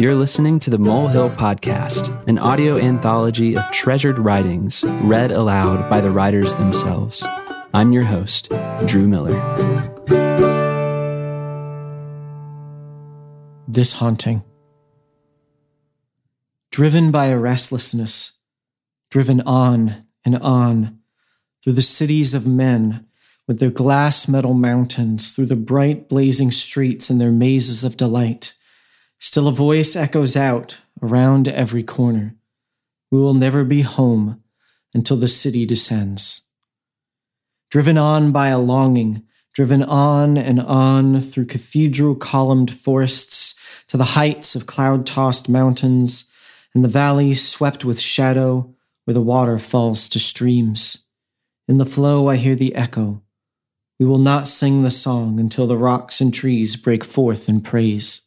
You're listening to the Molehill Podcast, an audio anthology of treasured writings read aloud by the writers themselves. I'm your host, Drew Miller. This haunting. Driven by a restlessness, driven on and on through the cities of men with their glass metal mountains, through the bright blazing streets and their mazes of delight. Still a voice echoes out around every corner. We will never be home until the city descends. Driven on by a longing, driven on and on through cathedral columned forests to the heights of cloud tossed mountains and the valleys swept with shadow where the water falls to streams. In the flow, I hear the echo we will not sing the song until the rocks and trees break forth in praise.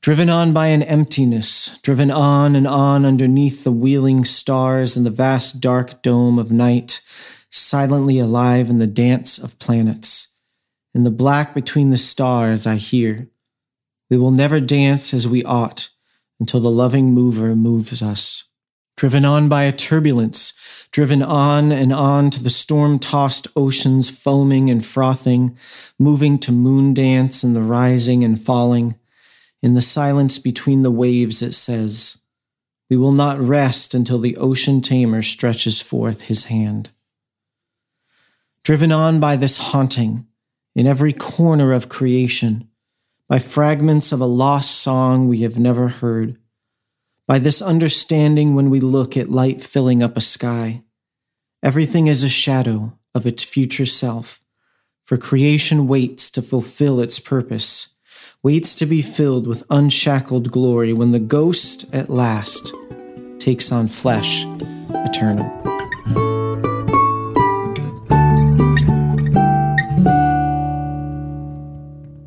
Driven on by an emptiness, driven on and on underneath the wheeling stars and the vast dark dome of night, silently alive in the dance of planets. In the black between the stars, I hear, we will never dance as we ought until the loving mover moves us. Driven on by a turbulence, driven on and on to the storm tossed oceans foaming and frothing, moving to moon dance and the rising and falling. In the silence between the waves, it says, We will not rest until the ocean tamer stretches forth his hand. Driven on by this haunting, in every corner of creation, by fragments of a lost song we have never heard, by this understanding when we look at light filling up a sky. Everything is a shadow of its future self, for creation waits to fulfill its purpose, waits to be filled with unshackled glory when the ghost at last takes on flesh eternal.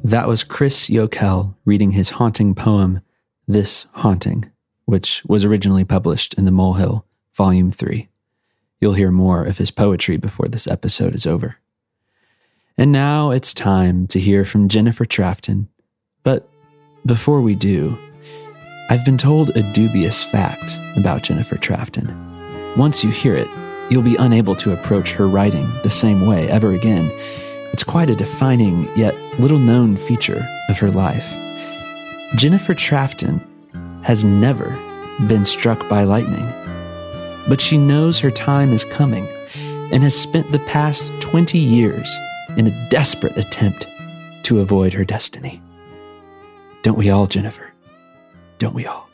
That was Chris Yokel reading his haunting poem, This Haunting, which was originally published in the Molehill, Volume 3. You'll hear more of his poetry before this episode is over. And now it's time to hear from Jennifer Trafton. But before we do, I've been told a dubious fact about Jennifer Trafton. Once you hear it, you'll be unable to approach her writing the same way ever again. It's quite a defining yet little known feature of her life. Jennifer Trafton has never been struck by lightning but she knows her time is coming and has spent the past 20 years in a desperate attempt to avoid her destiny. Don't we all, Jennifer? Don't we all?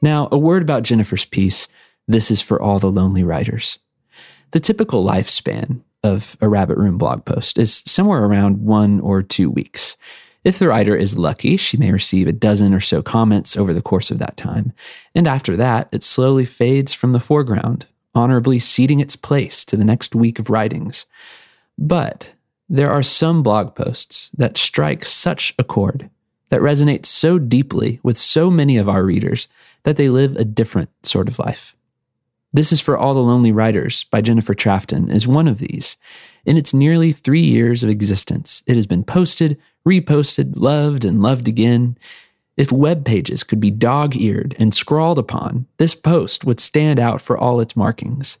Now, a word about Jennifer's piece. This is for all the lonely writers. The typical lifespan of a Rabbit Room blog post is somewhere around one or two weeks. If the writer is lucky, she may receive a dozen or so comments over the course of that time. And after that, it slowly fades from the foreground, honorably ceding its place to the next week of writings. But there are some blog posts that strike such a chord, that resonate so deeply with so many of our readers, that they live a different sort of life. This is for All the Lonely Writers by Jennifer Trafton is one of these. In its nearly three years of existence, it has been posted, reposted, loved, and loved again. If web pages could be dog eared and scrawled upon, this post would stand out for all its markings.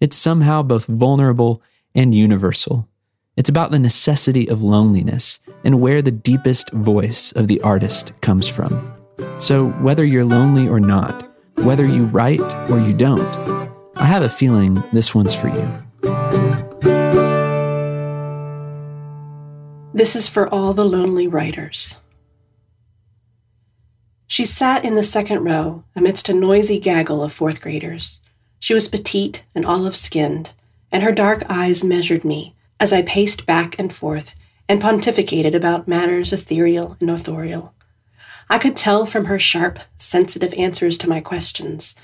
It's somehow both vulnerable and universal. It's about the necessity of loneliness and where the deepest voice of the artist comes from. So, whether you're lonely or not, whether you write or you don't, I have a feeling this one's for you. This is for all the lonely writers. She sat in the second row amidst a noisy gaggle of fourth graders. She was petite and olive skinned, and her dark eyes measured me as I paced back and forth and pontificated about matters ethereal and authorial. I could tell from her sharp, sensitive answers to my questions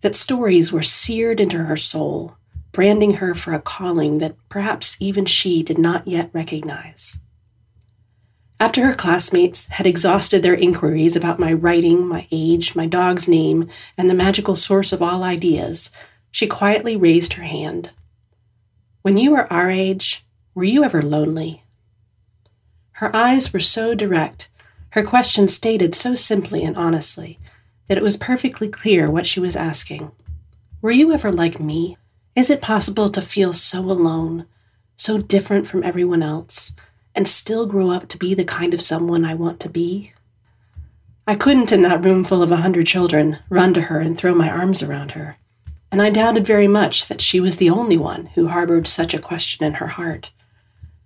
that stories were seared into her soul, branding her for a calling that perhaps even she did not yet recognize. After her classmates had exhausted their inquiries about my writing, my age, my dog's name, and the magical source of all ideas, she quietly raised her hand. When you were our age, were you ever lonely? Her eyes were so direct, her question stated so simply and honestly, that it was perfectly clear what she was asking. Were you ever like me? Is it possible to feel so alone, so different from everyone else, and still grow up to be the kind of someone I want to be? I couldn't, in that room full of a hundred children, run to her and throw my arms around her, and I doubted very much that she was the only one who harbored such a question in her heart.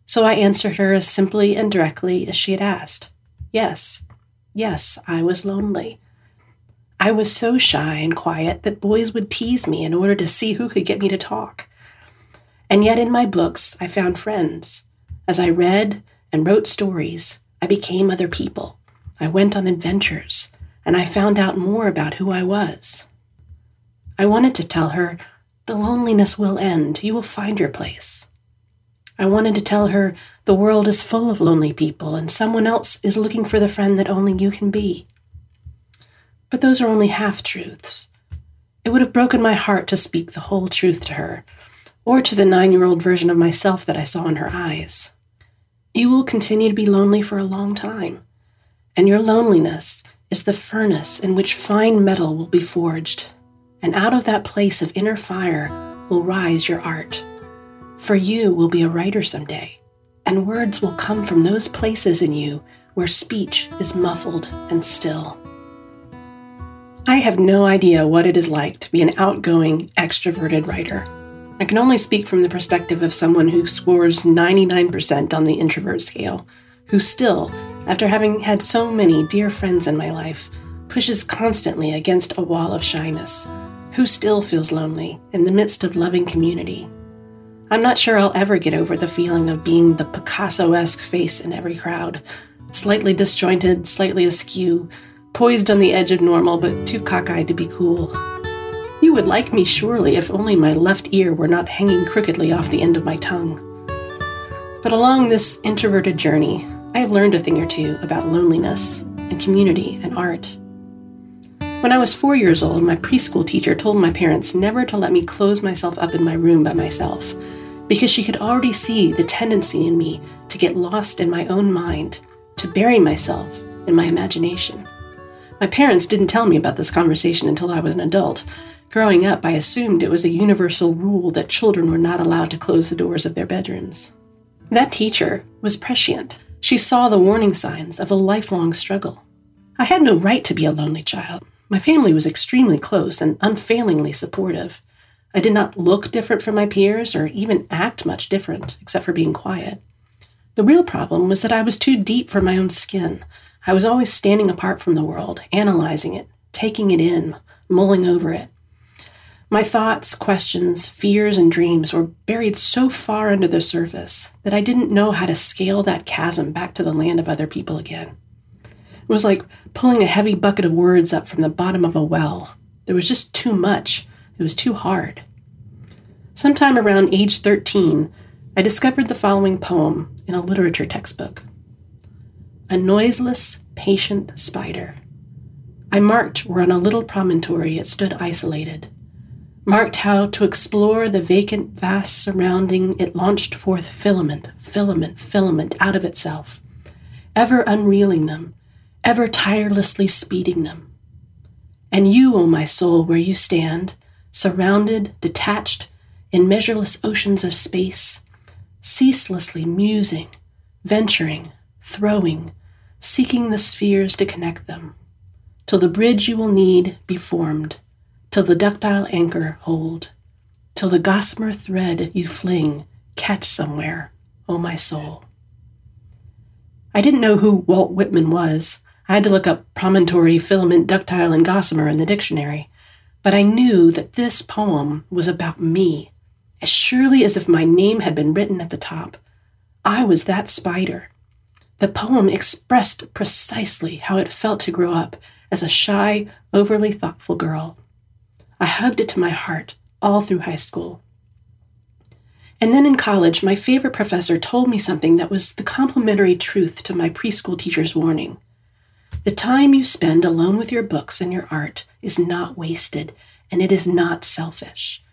So I answered her as simply and directly as she had asked. Yes, yes, I was lonely. I was so shy and quiet that boys would tease me in order to see who could get me to talk. And yet, in my books, I found friends. As I read and wrote stories, I became other people. I went on adventures, and I found out more about who I was. I wanted to tell her, the loneliness will end. You will find your place. I wanted to tell her, the world is full of lonely people, and someone else is looking for the friend that only you can be. But those are only half truths. It would have broken my heart to speak the whole truth to her, or to the nine year old version of myself that I saw in her eyes. You will continue to be lonely for a long time, and your loneliness is the furnace in which fine metal will be forged, and out of that place of inner fire will rise your art. For you will be a writer someday, and words will come from those places in you where speech is muffled and still. I have no idea what it is like to be an outgoing, extroverted writer. I can only speak from the perspective of someone who scores 99% on the introvert scale, who still, after having had so many dear friends in my life, pushes constantly against a wall of shyness, who still feels lonely in the midst of loving community. I'm not sure I'll ever get over the feeling of being the Picasso esque face in every crowd, slightly disjointed, slightly askew, poised on the edge of normal, but too cockeyed to be cool. You would like me surely if only my left ear were not hanging crookedly off the end of my tongue. But along this introverted journey, I have learned a thing or two about loneliness and community and art. When I was four years old, my preschool teacher told my parents never to let me close myself up in my room by myself, because she could already see the tendency in me to get lost in my own mind, to bury myself in my imagination. My parents didn't tell me about this conversation until I was an adult. Growing up, I assumed it was a universal rule that children were not allowed to close the doors of their bedrooms. That teacher was prescient. She saw the warning signs of a lifelong struggle. I had no right to be a lonely child. My family was extremely close and unfailingly supportive. I did not look different from my peers or even act much different, except for being quiet. The real problem was that I was too deep for my own skin. I was always standing apart from the world, analyzing it, taking it in, mulling over it. My thoughts, questions, fears, and dreams were buried so far under the surface that I didn't know how to scale that chasm back to the land of other people again. It was like pulling a heavy bucket of words up from the bottom of a well. There was just too much. It was too hard. Sometime around age 13, I discovered the following poem in a literature textbook a noiseless, patient spider. I marked where on a little promontory it stood isolated, marked how to explore the vacant, vast surrounding it launched forth filament, filament, filament out of itself, ever unreeling them, ever tirelessly speeding them. And you, O oh my soul, where you stand, surrounded, detached, in measureless oceans of space, ceaselessly musing, venturing, throwing, seeking the spheres to connect them, till the bridge you will need be formed, till the ductile anchor hold, till the gossamer thread you fling catch somewhere, O oh my soul. I didn't know who Walt Whitman was. I had to look up promontory, filament, ductile, and gossamer in the dictionary. But I knew that this poem was about me, as surely as if my name had been written at the top. I was that spider, the poem expressed precisely how it felt to grow up as a shy, overly thoughtful girl. I hugged it to my heart all through high school. And then in college, my favorite professor told me something that was the complementary truth to my preschool teacher's warning. The time you spend alone with your books and your art is not wasted, and it is not selfish.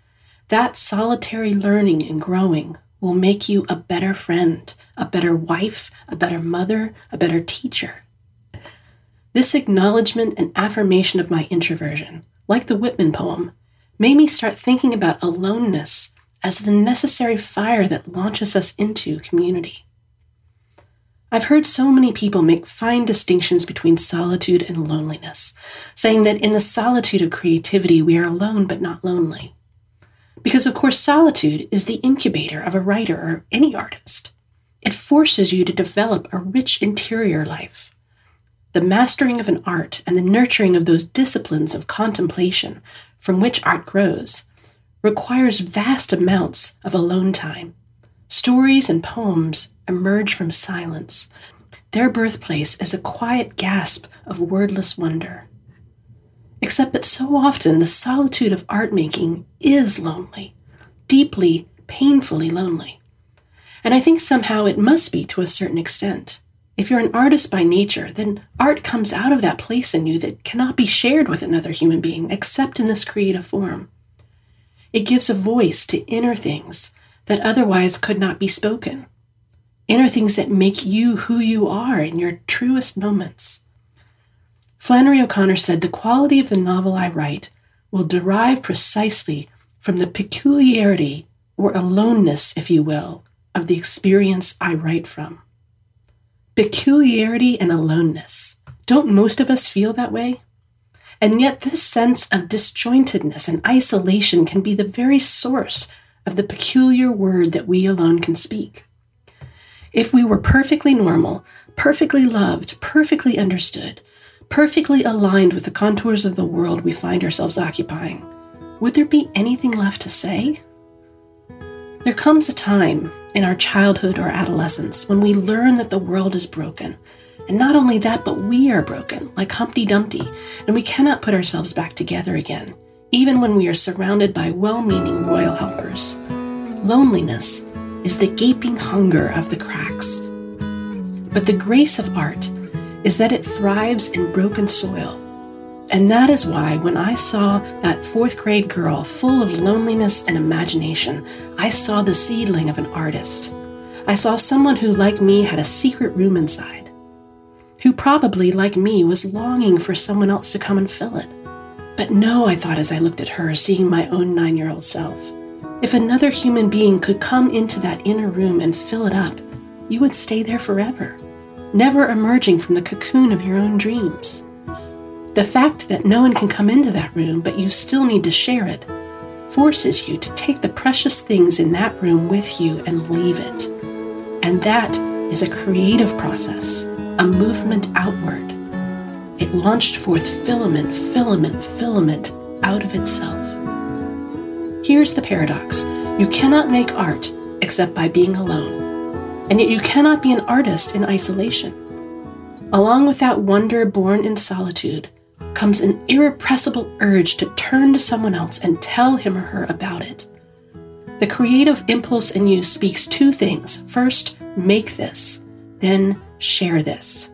That solitary learning and growing will make you a better friend, a better wife, a better mother, a better teacher. This acknowledgement and affirmation of my introversion, like the Whitman poem, made me start thinking about aloneness as the necessary fire that launches us into community. I've heard so many people make fine distinctions between solitude and loneliness, saying that in the solitude of creativity we are alone but not lonely. Because, of course, solitude is the incubator of a writer or any artist. It forces you to develop a rich interior life. The mastering of an art and the nurturing of those disciplines of contemplation from which art grows requires vast amounts of alone time. Stories and poems emerge from silence. Their birthplace is a quiet gasp of wordless wonder. Except that so often the solitude of art making is lonely, deeply, painfully lonely. And I think somehow it must be to a certain extent. If you're an artist by nature, then art comes out of that place in you that cannot be shared with another human being except in this creative form. It gives a voice to inner things that otherwise could not be spoken inner things that make you who you are in your truest moments. Flannery O'Connor said the quality of the novel I write will derive precisely from the peculiarity or aloneness, if you will, of the experience I write from. Peculiarity and aloneness. Don't most of us feel that way? And yet, this sense of disjointedness and isolation can be the very source of the peculiar word that we alone can speak. If we were perfectly normal, perfectly loved, perfectly understood, perfectly aligned with the contours of the world we find ourselves occupying, would there be anything left to say? There comes a time in our childhood or adolescence when we learn that the world is broken. And not only that, but we are broken, like Humpty Dumpty, and we cannot put ourselves back together again, even when we are surrounded by well meaning royal helpers. Loneliness is the gaping hunger of the cracks. But the grace of art is that it thrives in broken soil. And that is why, when I saw that fourth grade girl full of loneliness and imagination, I saw the seedling of an artist. I saw someone who, like me, had a secret room inside, who probably, like me, was longing for someone else to come and fill it. But no, I thought as I looked at her, seeing my own nine year old self. If another human being could come into that inner room and fill it up, you would stay there forever, never emerging from the cocoon of your own dreams. The fact that no one can come into that room, but you still need to share it, forces you to take the precious things in that room with you and leave it. And that is a creative process, a movement outward. It launched forth filament, filament, filament out of itself. Here's the paradox you cannot make art except by being alone, and yet you cannot be an artist in isolation. Along with that wonder born in solitude comes an irrepressible urge to turn to someone else and tell him or her about it. The creative impulse in you speaks two things. First, make this, then, share this.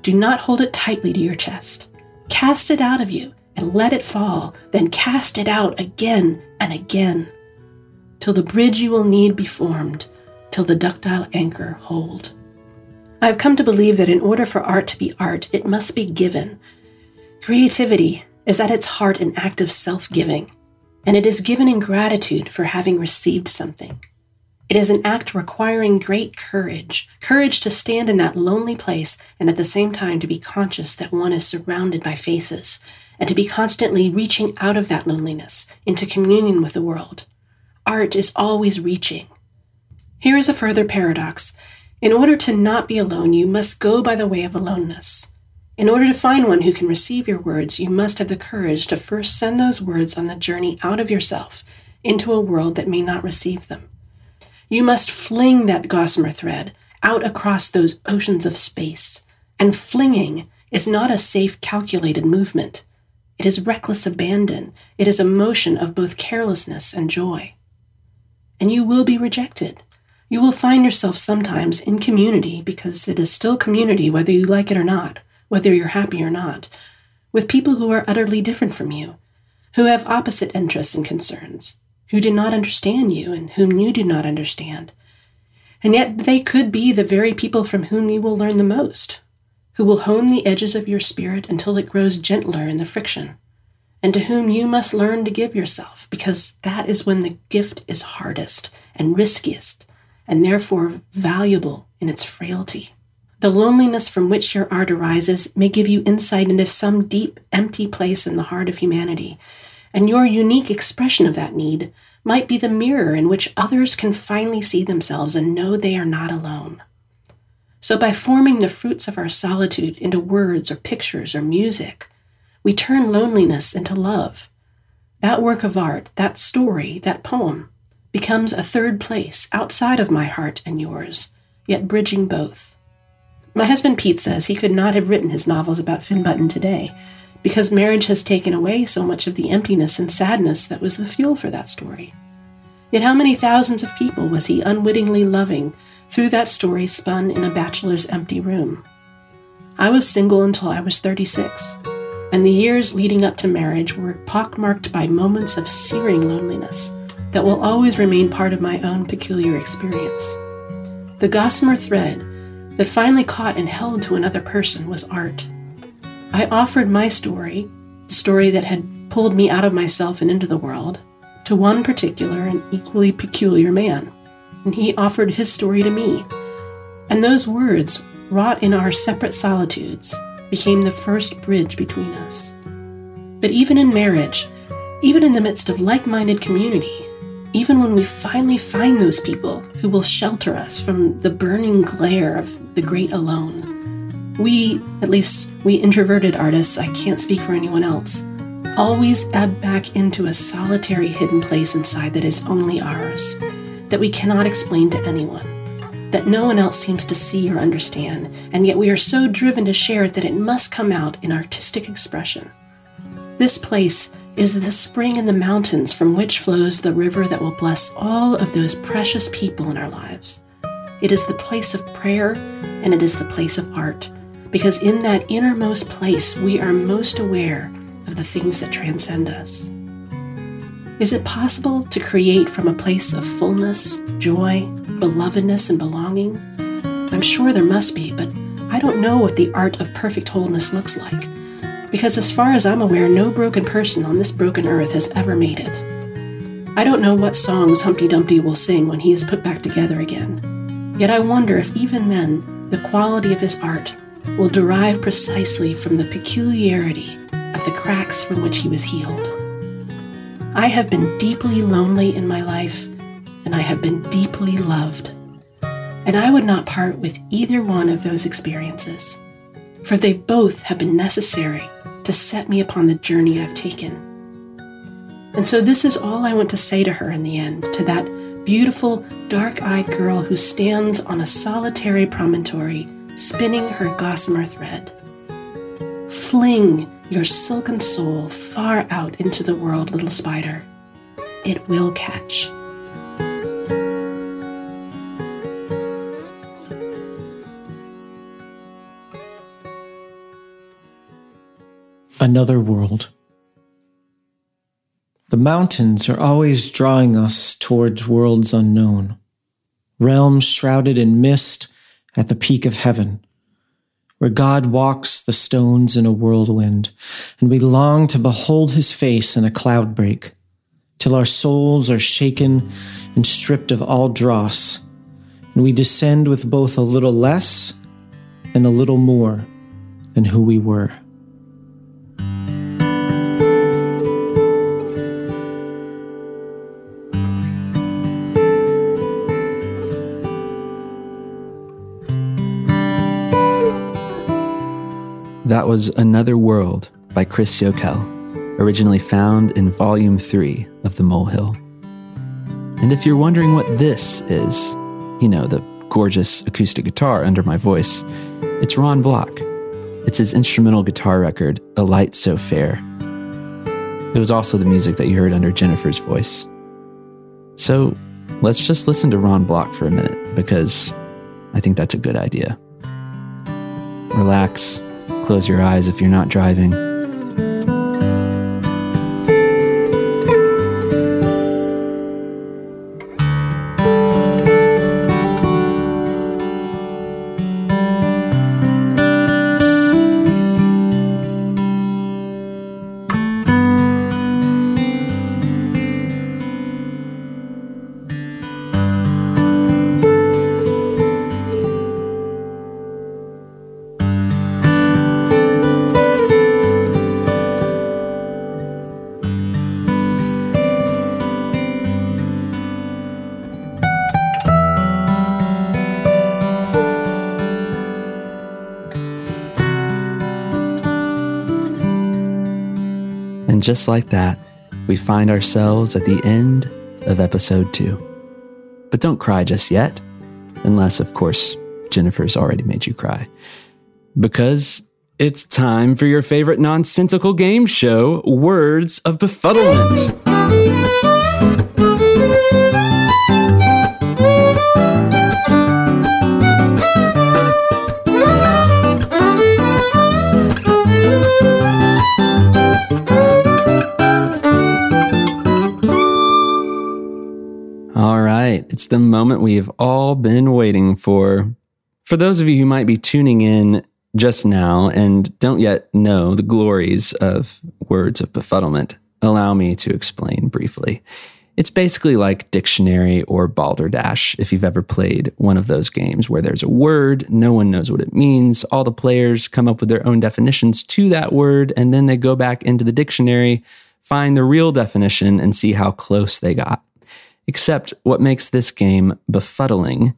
Do not hold it tightly to your chest. Cast it out of you and let it fall, then cast it out again and again, till the bridge you will need be formed, till the ductile anchor hold. I have come to believe that in order for art to be art, it must be given. Creativity is at its heart an act of self giving, and it is given in gratitude for having received something. It is an act requiring great courage courage to stand in that lonely place and at the same time to be conscious that one is surrounded by faces and to be constantly reaching out of that loneliness into communion with the world. Art is always reaching. Here is a further paradox. In order to not be alone, you must go by the way of aloneness. In order to find one who can receive your words, you must have the courage to first send those words on the journey out of yourself into a world that may not receive them. You must fling that gossamer thread out across those oceans of space. And flinging is not a safe, calculated movement. It is reckless abandon. It is a motion of both carelessness and joy. And you will be rejected. You will find yourself sometimes in community, because it is still community whether you like it or not, whether you're happy or not, with people who are utterly different from you, who have opposite interests and concerns, who do not understand you and whom you do not understand. And yet they could be the very people from whom you will learn the most, who will hone the edges of your spirit until it grows gentler in the friction, and to whom you must learn to give yourself, because that is when the gift is hardest and riskiest, and therefore valuable in its frailty. The loneliness from which your art arises may give you insight into some deep, empty place in the heart of humanity, and your unique expression of that need might be the mirror in which others can finally see themselves and know they are not alone. So, by forming the fruits of our solitude into words or pictures or music, we turn loneliness into love. That work of art, that story, that poem, becomes a third place outside of my heart and yours, yet bridging both. My husband Pete says he could not have written his novels about Finn Button today because marriage has taken away so much of the emptiness and sadness that was the fuel for that story. Yet, how many thousands of people was he unwittingly loving through that story spun in a bachelor's empty room? I was single until I was 36, and the years leading up to marriage were pockmarked by moments of searing loneliness that will always remain part of my own peculiar experience. The gossamer thread that finally caught and held to another person was art. I offered my story, the story that had pulled me out of myself and into the world, to one particular and equally peculiar man, and he offered his story to me. And those words, wrought in our separate solitudes, became the first bridge between us. But even in marriage, even in the midst of like minded community, even when we finally find those people who will shelter us from the burning glare of the great alone, we, at least we introverted artists, I can't speak for anyone else, always ebb back into a solitary hidden place inside that is only ours, that we cannot explain to anyone, that no one else seems to see or understand, and yet we are so driven to share it that it must come out in artistic expression. This place is the spring in the mountains from which flows the river that will bless all of those precious people in our lives. It is the place of prayer and it is the place of art, because in that innermost place we are most aware of the things that transcend us. Is it possible to create from a place of fullness, joy, belovedness, and belonging? I'm sure there must be, but I don't know what the art of perfect wholeness looks like because as far as I'm aware, no broken person on this broken earth has ever made it. I don't know what songs Humpty Dumpty will sing when he is put back together again. Yet I wonder if even then the quality of his art will derive precisely from the peculiarity of the cracks from which he was healed. I have been deeply lonely in my life, and I have been deeply loved. And I would not part with either one of those experiences, for they both have been necessary to set me upon the journey I've taken. And so, this is all I want to say to her in the end, to that beautiful, dark eyed girl who stands on a solitary promontory, spinning her gossamer thread. Fling your silken soul far out into the world, little spider. It will catch. Another world. The mountains are always drawing us towards worlds unknown, realms shrouded in mist at the peak of heaven, where God walks the stones in a whirlwind, and we long to behold his face in a cloud break, till our souls are shaken and stripped of all dross, and we descend with both a little less and a little more than who we were. Was Another World by Chris Yokel, originally found in Volume 3 of The Molehill. And if you're wondering what this is, you know, the gorgeous acoustic guitar under my voice, it's Ron Block. It's his instrumental guitar record, A Light So Fair. It was also the music that you heard under Jennifer's voice. So let's just listen to Ron Block for a minute because I think that's a good idea. Relax Close your eyes if you're not driving. And just like that, we find ourselves at the end of episode two. But don't cry just yet, unless, of course, Jennifer's already made you cry. Because it's time for your favorite nonsensical game show, Words of Befuddlement. It's the moment we have all been waiting for. For those of you who might be tuning in just now and don't yet know the glories of words of befuddlement, allow me to explain briefly. It's basically like dictionary or balderdash if you've ever played one of those games where there's a word, no one knows what it means, all the players come up with their own definitions to that word, and then they go back into the dictionary, find the real definition, and see how close they got. Except what makes this game befuddling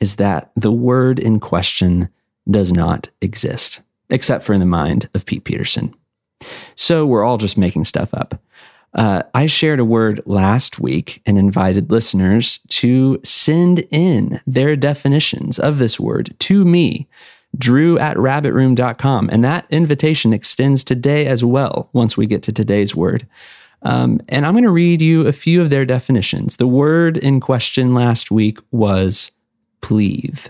is that the word in question does not exist, except for in the mind of Pete Peterson. So we're all just making stuff up. Uh, I shared a word last week and invited listeners to send in their definitions of this word to me, drew at rabbitroom.com. And that invitation extends today as well, once we get to today's word. Um, and I'm going to read you a few of their definitions. The word in question last week was pleathe.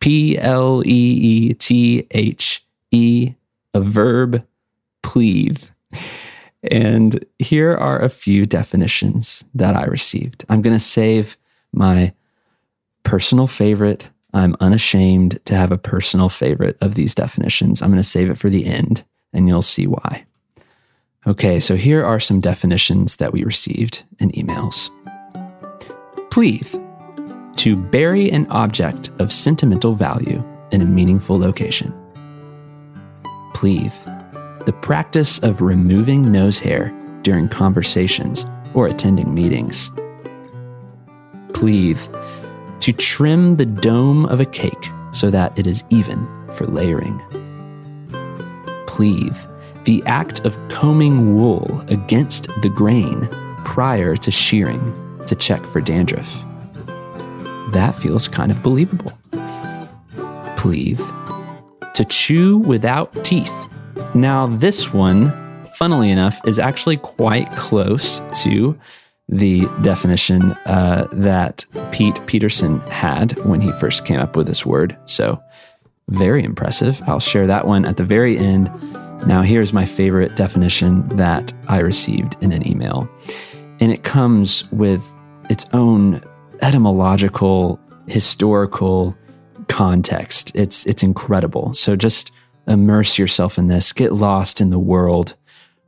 P L E E T H E, a verb, pleathe. And here are a few definitions that I received. I'm going to save my personal favorite. I'm unashamed to have a personal favorite of these definitions. I'm going to save it for the end, and you'll see why. Okay, so here are some definitions that we received in emails. Pleathe, to bury an object of sentimental value in a meaningful location. Pleathe, the practice of removing nose hair during conversations or attending meetings. Pleathe, to trim the dome of a cake so that it is even for layering. Pleathe, the act of combing wool against the grain prior to shearing to check for dandruff. That feels kind of believable. Pleathe, to chew without teeth now, this one, funnily enough, is actually quite close to the definition uh, that Pete Peterson had when he first came up with this word. So, very impressive. I'll share that one at the very end. Now, here's my favorite definition that I received in an email. And it comes with its own etymological, historical context. It's, it's incredible. So, just immerse yourself in this, get lost in the world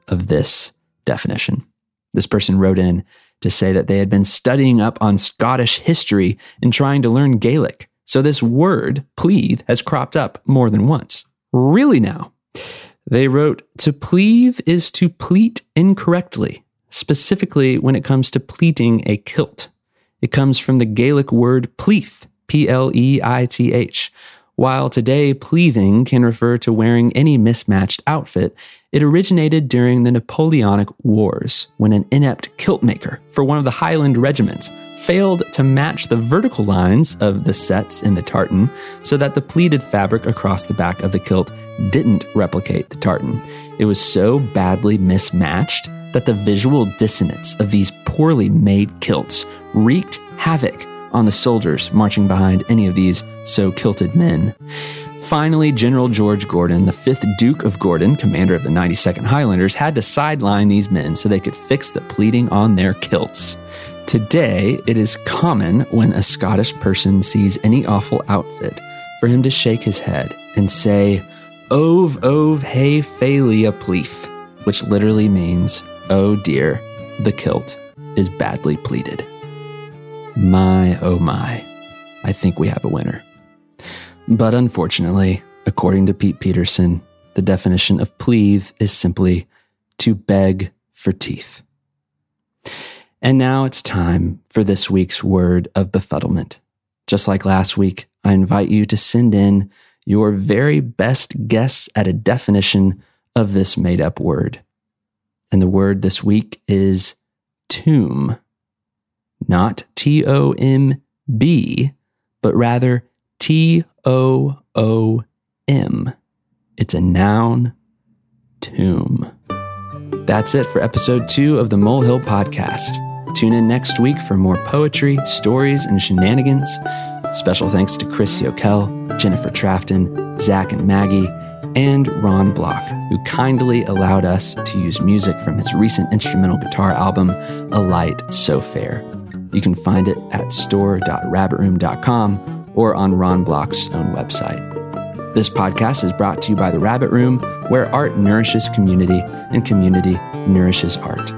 of this definition. This person wrote in to say that they had been studying up on Scottish history and trying to learn Gaelic. So this word, pleathe, has cropped up more than once. Really now? They wrote, to pleathe is to pleat incorrectly, specifically when it comes to pleating a kilt. It comes from the Gaelic word pleith, P L E I T H, while today pleathing can refer to wearing any mismatched outfit, it originated during the Napoleonic Wars when an inept kilt maker for one of the Highland regiments failed to match the vertical lines of the sets in the tartan so that the pleated fabric across the back of the kilt didn't replicate the tartan. It was so badly mismatched that the visual dissonance of these poorly made kilts wreaked havoc on the soldiers marching behind any of these so kilted men. Finally, General George Gordon, the 5th Duke of Gordon, commander of the 92nd Highlanders, had to sideline these men so they could fix the pleating on their kilts. Today, it is common when a Scottish person sees any awful outfit for him to shake his head and say, Ove, ove, hey, phalia pleath, which literally means, oh dear, the kilt is badly pleated. My, oh my, I think we have a winner. But unfortunately, according to Pete Peterson, the definition of pleathe is simply to beg for teeth. And now it's time for this week's word of befuddlement. Just like last week, I invite you to send in your very best guess at a definition of this made up word. And the word this week is toom. Not T O M B, but rather T O O M. It's a noun, toom. That's it for episode two of the Molehill Podcast. Tune in next week for more poetry, stories, and shenanigans. Special thanks to Chris Yokel, Jennifer Trafton, Zach and Maggie, and Ron Block, who kindly allowed us to use music from his recent instrumental guitar album, A Light So Fair. You can find it at store.rabbitroom.com or on Ron Block's own website. This podcast is brought to you by The Rabbit Room, where art nourishes community and community nourishes art.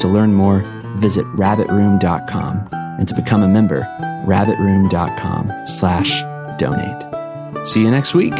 To learn more, visit rabbitroom.com and to become a member, rabbitroom.com slash donate. See you next week.